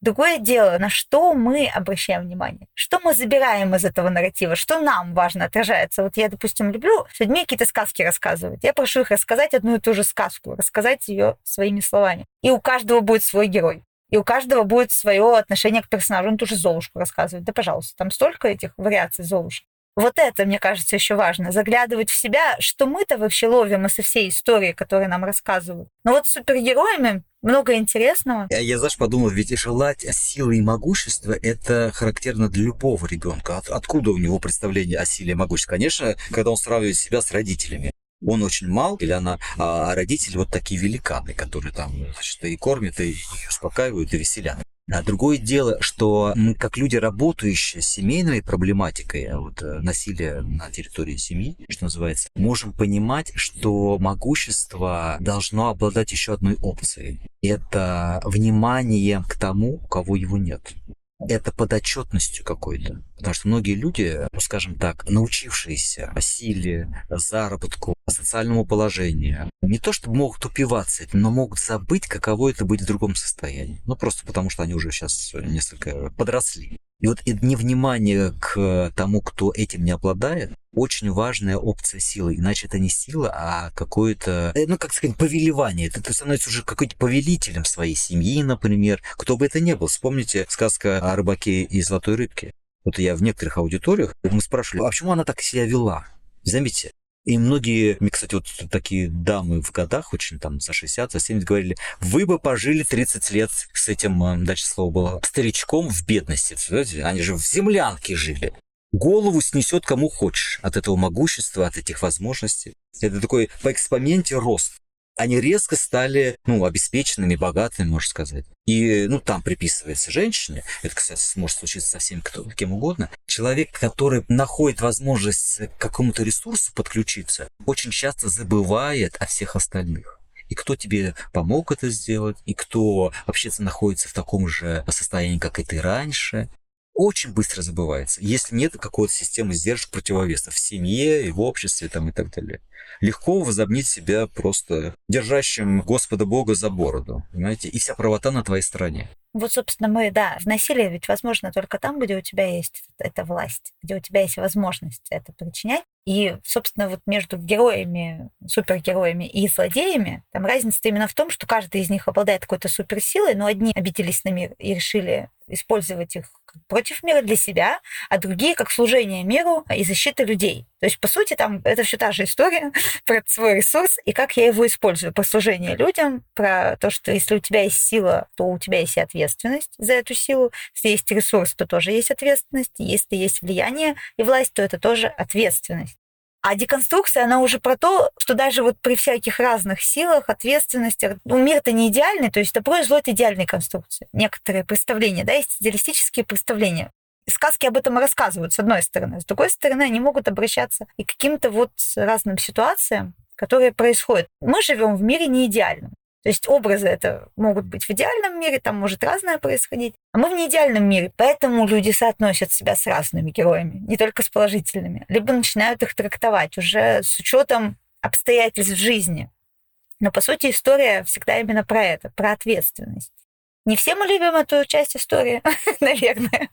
Другое дело, на что мы обращаем внимание, что мы забираем из этого нарратива, что нам важно отражается. Вот я, допустим, люблю с людьми какие-то сказки рассказывать. Я прошу их рассказать одну и ту же сказку, рассказать ее своими словами. И у каждого будет свой герой. И у каждого будет свое отношение к персонажу. Он тоже Золушку рассказывает. Да, пожалуйста, там столько этих вариаций Золушки. Вот это, мне кажется, еще важно. Заглядывать в себя, что мы-то вообще ловим из всей истории, которые нам рассказывают. Но вот с супергероями много интересного. Я, я знаешь, подумал, ведь желать силы и могущества – это характерно для любого ребенка. От, откуда у него представление о силе и могуществе? Конечно, когда он сравнивает себя с родителями. Он очень мал, или она, а родители вот такие великаны, которые там, значит, и кормят, и успокаивают, и веселят. А другое дело, что мы, как люди, работающие с семейной проблематикой, а вот э, насилия на территории семьи, что называется, можем понимать, что могущество должно обладать еще одной опцией. Это внимание к тому, у кого его нет это подотчетностью какой-то. Потому что многие люди, ну, скажем так, научившиеся о силе, заработку, социальному положению, не то чтобы могут упиваться этим, но могут забыть, каково это быть в другом состоянии. Ну, просто потому что они уже сейчас несколько подросли. И вот невнимание к тому, кто этим не обладает, очень важная опция силы. Иначе это не сила, а какое-то, э, ну, как сказать, повелевание. Ты, ты становишься уже какой-то повелителем своей семьи, например. Кто бы это ни был. Вспомните сказка о рыбаке и золотой рыбке. Вот я в некоторых аудиториях, мы спрашивали, а почему она так себя вела? Заметьте, и многие, кстати, вот такие дамы в годах, очень там за 60, за 70, говорили, вы бы пожили 30 лет с этим, э, дальше слово было, старичком в бедности. Они же в землянке жили. Голову снесет кому хочешь от этого могущества, от этих возможностей. Это такой по экспоменте рост они резко стали, ну, обеспеченными, богатыми, можно сказать. И, ну, там приписывается женщине, это, кстати, может случиться со всем кто, кем угодно, человек, который находит возможность к какому-то ресурсу подключиться, очень часто забывает о всех остальных и кто тебе помог это сделать, и кто вообще находится в таком же состоянии, как и ты раньше. Очень быстро забывается, если нет какой-то системы сдержек противовесов в семье в обществе там, и так далее легко возомнить себя просто держащим Господа Бога за бороду, понимаете, и вся правота на твоей стороне. Вот, собственно, мы, да, в насилии ведь возможно только там, где у тебя есть эта власть, где у тебя есть возможность это причинять. И, собственно, вот между героями, супергероями и злодеями, там разница именно в том, что каждый из них обладает какой-то суперсилой, но одни обиделись на мир и решили использовать их против мира для себя, а другие как служение миру и защита людей. То есть, по сути, там это все та же история про свой ресурс и как я его использую. Про служение людям, про то, что если у тебя есть сила, то у тебя есть и ответственность за эту силу. Если есть ресурс, то тоже есть ответственность. Если есть влияние и власть, то это тоже ответственность. А деконструкция, она уже про то, что даже вот при всяких разных силах, ответственностях, ну, мир-то не идеальный, то есть добро и зло — это идеальные конструкции. Некоторые представления, да, есть идеалистические представления. Сказки об этом рассказывают, с одной стороны. С другой стороны, они могут обращаться и к каким-то вот разным ситуациям, которые происходят. Мы живем в мире не идеальном. То есть образы это могут быть в идеальном мире, там может разное происходить, а мы в неидеальном мире. Поэтому люди соотносят себя с разными героями, не только с положительными. Либо начинают их трактовать уже с учетом обстоятельств жизни. Но, по сути, история всегда именно про это, про ответственность. Не все мы любим эту часть истории, наверное,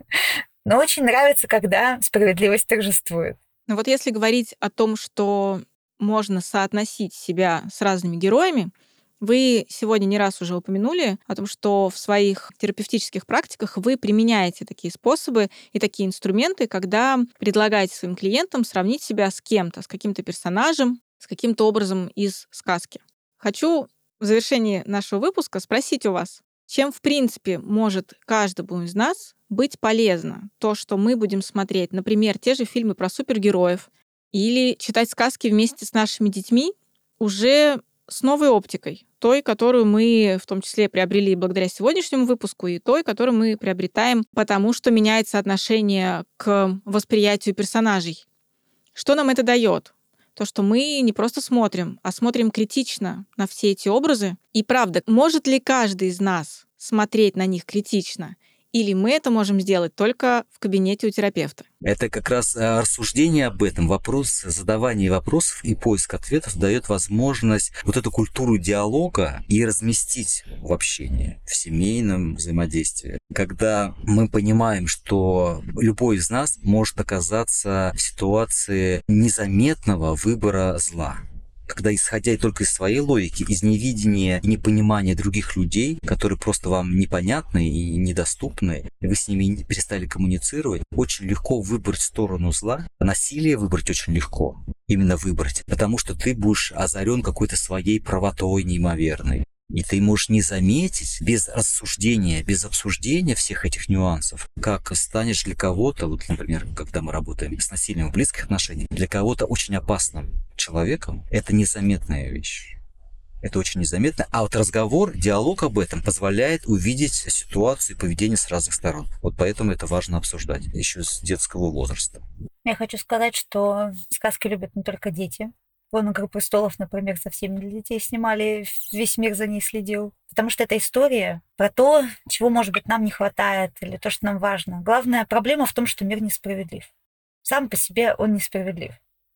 но очень нравится, когда справедливость торжествует. Ну вот если говорить о том, что можно соотносить себя с разными героями, вы сегодня не раз уже упомянули о том, что в своих терапевтических практиках вы применяете такие способы и такие инструменты, когда предлагаете своим клиентам сравнить себя с кем-то, с каким-то персонажем, с каким-то образом из сказки. Хочу в завершении нашего выпуска спросить у вас, чем, в принципе, может каждому из нас быть полезно то, что мы будем смотреть, например, те же фильмы про супергероев или читать сказки вместе с нашими детьми уже с новой оптикой, той, которую мы в том числе приобрели благодаря сегодняшнему выпуску, и той, которую мы приобретаем, потому что меняется отношение к восприятию персонажей. Что нам это дает? То, что мы не просто смотрим, а смотрим критично на все эти образы. И правда, может ли каждый из нас смотреть на них критично? Или мы это можем сделать только в кабинете у терапевта? Это как раз э, рассуждение об этом, вопрос, задавание вопросов и поиск ответов дает возможность вот эту культуру диалога и разместить в общении, в семейном взаимодействии. Когда мы понимаем, что любой из нас может оказаться в ситуации незаметного выбора зла. Когда исходя только из своей логики, из невидения и непонимания других людей, которые просто вам непонятны и недоступны, вы с ними перестали коммуницировать, очень легко выбрать сторону зла. Насилие выбрать очень легко. Именно выбрать. Потому что ты будешь озарен какой-то своей правотой неимоверной. И ты можешь не заметить без рассуждения, без обсуждения всех этих нюансов, как станешь для кого-то, вот, например, когда мы работаем с насилием в близких отношениях, для кого-то очень опасным человеком, это незаметная вещь. Это очень незаметно. А вот разговор, диалог об этом позволяет увидеть ситуацию и поведение с разных сторон. Вот поэтому это важно обсуждать еще с детского возраста. Я хочу сказать, что сказки любят не только дети. Вон «Игру престолов», например, совсем для детей снимали, весь мир за ней следил. Потому что это история про то, чего, может быть, нам не хватает или то, что нам важно. Главная проблема в том, что мир несправедлив. Сам по себе он несправедлив.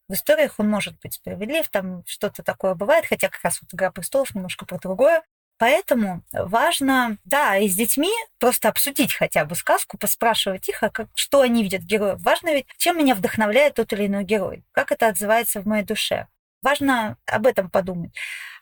В историях он может быть справедлив, там что-то такое бывает, хотя как раз вот «Игра престолов» немножко про другое. Поэтому важно, да, и с детьми просто обсудить хотя бы сказку, поспрашивать их, а как, что они видят героев. Важно ведь, чем меня вдохновляет тот или иной герой, как это отзывается в моей душе. Важно об этом подумать.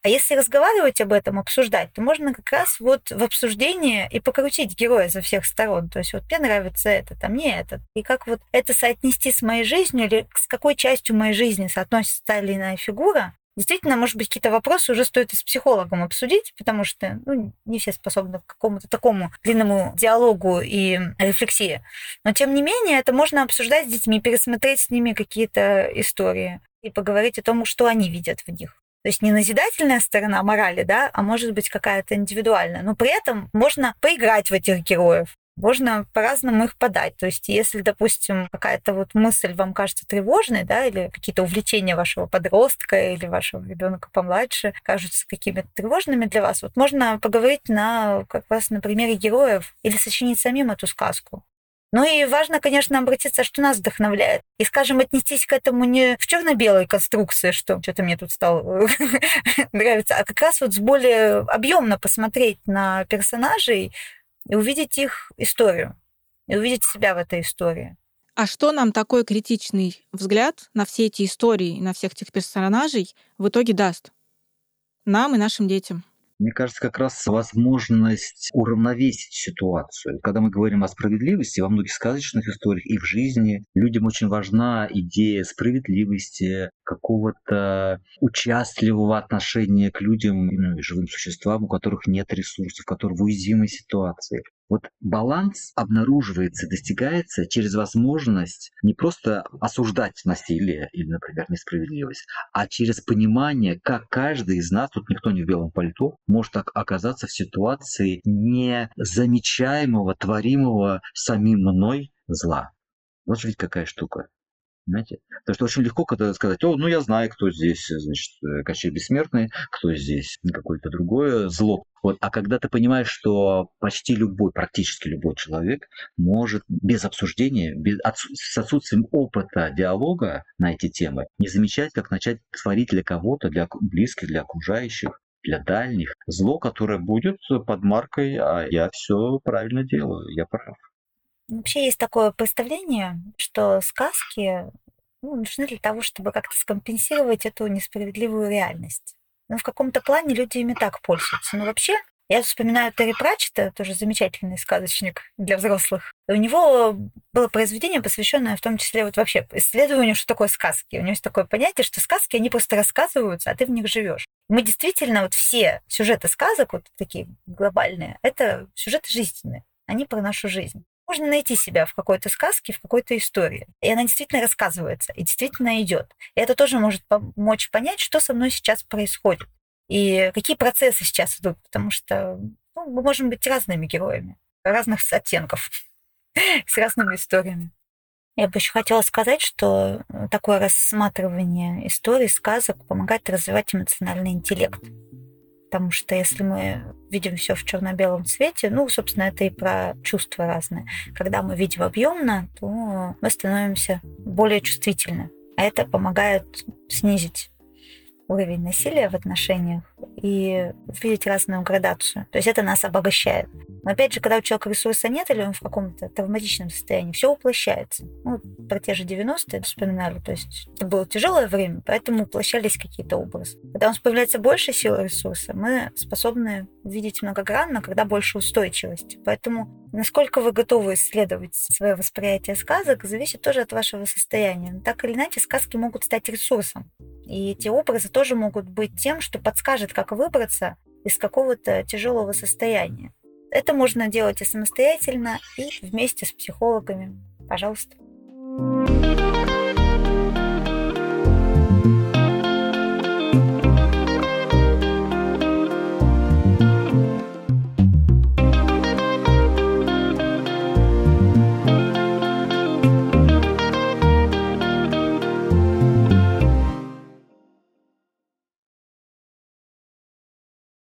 А если разговаривать об этом, обсуждать, то можно как раз вот в обсуждении и покрутить героя со всех сторон. То есть вот мне нравится этот, а мне этот. И как вот это соотнести с моей жизнью или с какой частью моей жизни соотносится та или иная фигура, Действительно, может быть, какие-то вопросы уже стоит и с психологом обсудить, потому что ну, не все способны к какому-то такому длинному диалогу и рефлексии. Но, тем не менее, это можно обсуждать с детьми, пересмотреть с ними какие-то истории и поговорить о том, что они видят в них. То есть не назидательная сторона морали, да, а может быть какая-то индивидуальная. Но при этом можно поиграть в этих героев, можно по-разному их подать. То есть, если, допустим, какая-то вот мысль вам кажется тревожной, да, или какие-то увлечения вашего подростка или вашего ребенка помладше кажутся какими-то тревожными для вас, вот можно поговорить на как раз на примере героев или сочинить самим эту сказку. Ну и важно, конечно, обратиться, что нас вдохновляет. И, скажем, отнестись к этому не в черно-белой конструкции, что что-то мне тут стало нравиться, а как раз вот с более объемно посмотреть на персонажей и увидеть их историю, и увидеть себя в этой истории. А что нам такой критичный взгляд на все эти истории, на всех этих персонажей в итоге даст? Нам и нашим детям. Мне кажется, как раз возможность уравновесить ситуацию. Когда мы говорим о справедливости, во многих сказочных историях и в жизни людям очень важна идея справедливости, какого-то участливого отношения к людям, ну, живым существам, у которых нет ресурсов, которые в уязвимой ситуации. Вот баланс обнаруживается, достигается через возможность не просто осуждать насилие или, например, несправедливость, а через понимание, как каждый из нас, тут никто не в белом пальто, может оказаться в ситуации незамечаемого, творимого самим мной зла. Вот же ведь какая штука. Понимаете? Потому что очень легко когда сказать, о, ну я знаю, кто здесь, значит, э, Кощей Бессмертный, кто здесь какое-то другое зло. Вот. А когда ты понимаешь, что почти любой, практически любой человек может без обсуждения, без, отсу, с отсутствием опыта диалога на эти темы, не замечать, как начать творить для кого-то, для близких, для окружающих, для дальних, зло, которое будет под маркой «а я все правильно делаю, я прав». Вообще есть такое представление, что сказки ну, нужны для того, чтобы как-то скомпенсировать эту несправедливую реальность. Но в каком-то плане люди ими так пользуются. Но вообще, я вспоминаю Терри Пратчета, тоже замечательный сказочник для взрослых. У него было произведение, посвященное в том числе вот вообще исследованию, что такое сказки. У него есть такое понятие, что сказки, они просто рассказываются, а ты в них живешь. Мы действительно, вот все сюжеты сказок, вот такие глобальные, это сюжеты жизненные. Они про нашу жизнь можно найти себя в какой-то сказке, в какой-то истории. И она действительно рассказывается, и действительно идет. И это тоже может помочь понять, что со мной сейчас происходит. И какие процессы сейчас идут, потому что ну, мы можем быть разными героями, разных оттенков, с разными историями. Я бы еще хотела сказать, что такое рассматривание историй, сказок помогает развивать эмоциональный интеллект. Потому что если мы видим все в черно-белом цвете, ну, собственно, это и про чувства разные. Когда мы видим объемно, то мы становимся более чувствительны. А это помогает снизить уровень насилия в отношениях и видеть разную градацию. То есть это нас обогащает. Но опять же, когда у человека ресурса нет или он в каком-то травматичном состоянии, все уплощается. Ну, про те же 90-е вспоминали. То есть это было тяжелое время, поэтому уплощались какие-то образы. Когда у нас появляется больше силы ресурса, мы способны видеть многогранно, когда больше устойчивости. Поэтому насколько вы готовы исследовать свое восприятие сказок, зависит тоже от вашего состояния. Но так или иначе, сказки могут стать ресурсом. И эти образы тоже могут быть тем, что подскажет, как выбраться из какого-то тяжелого состояния. Это можно делать и самостоятельно, и вместе с психологами. Пожалуйста.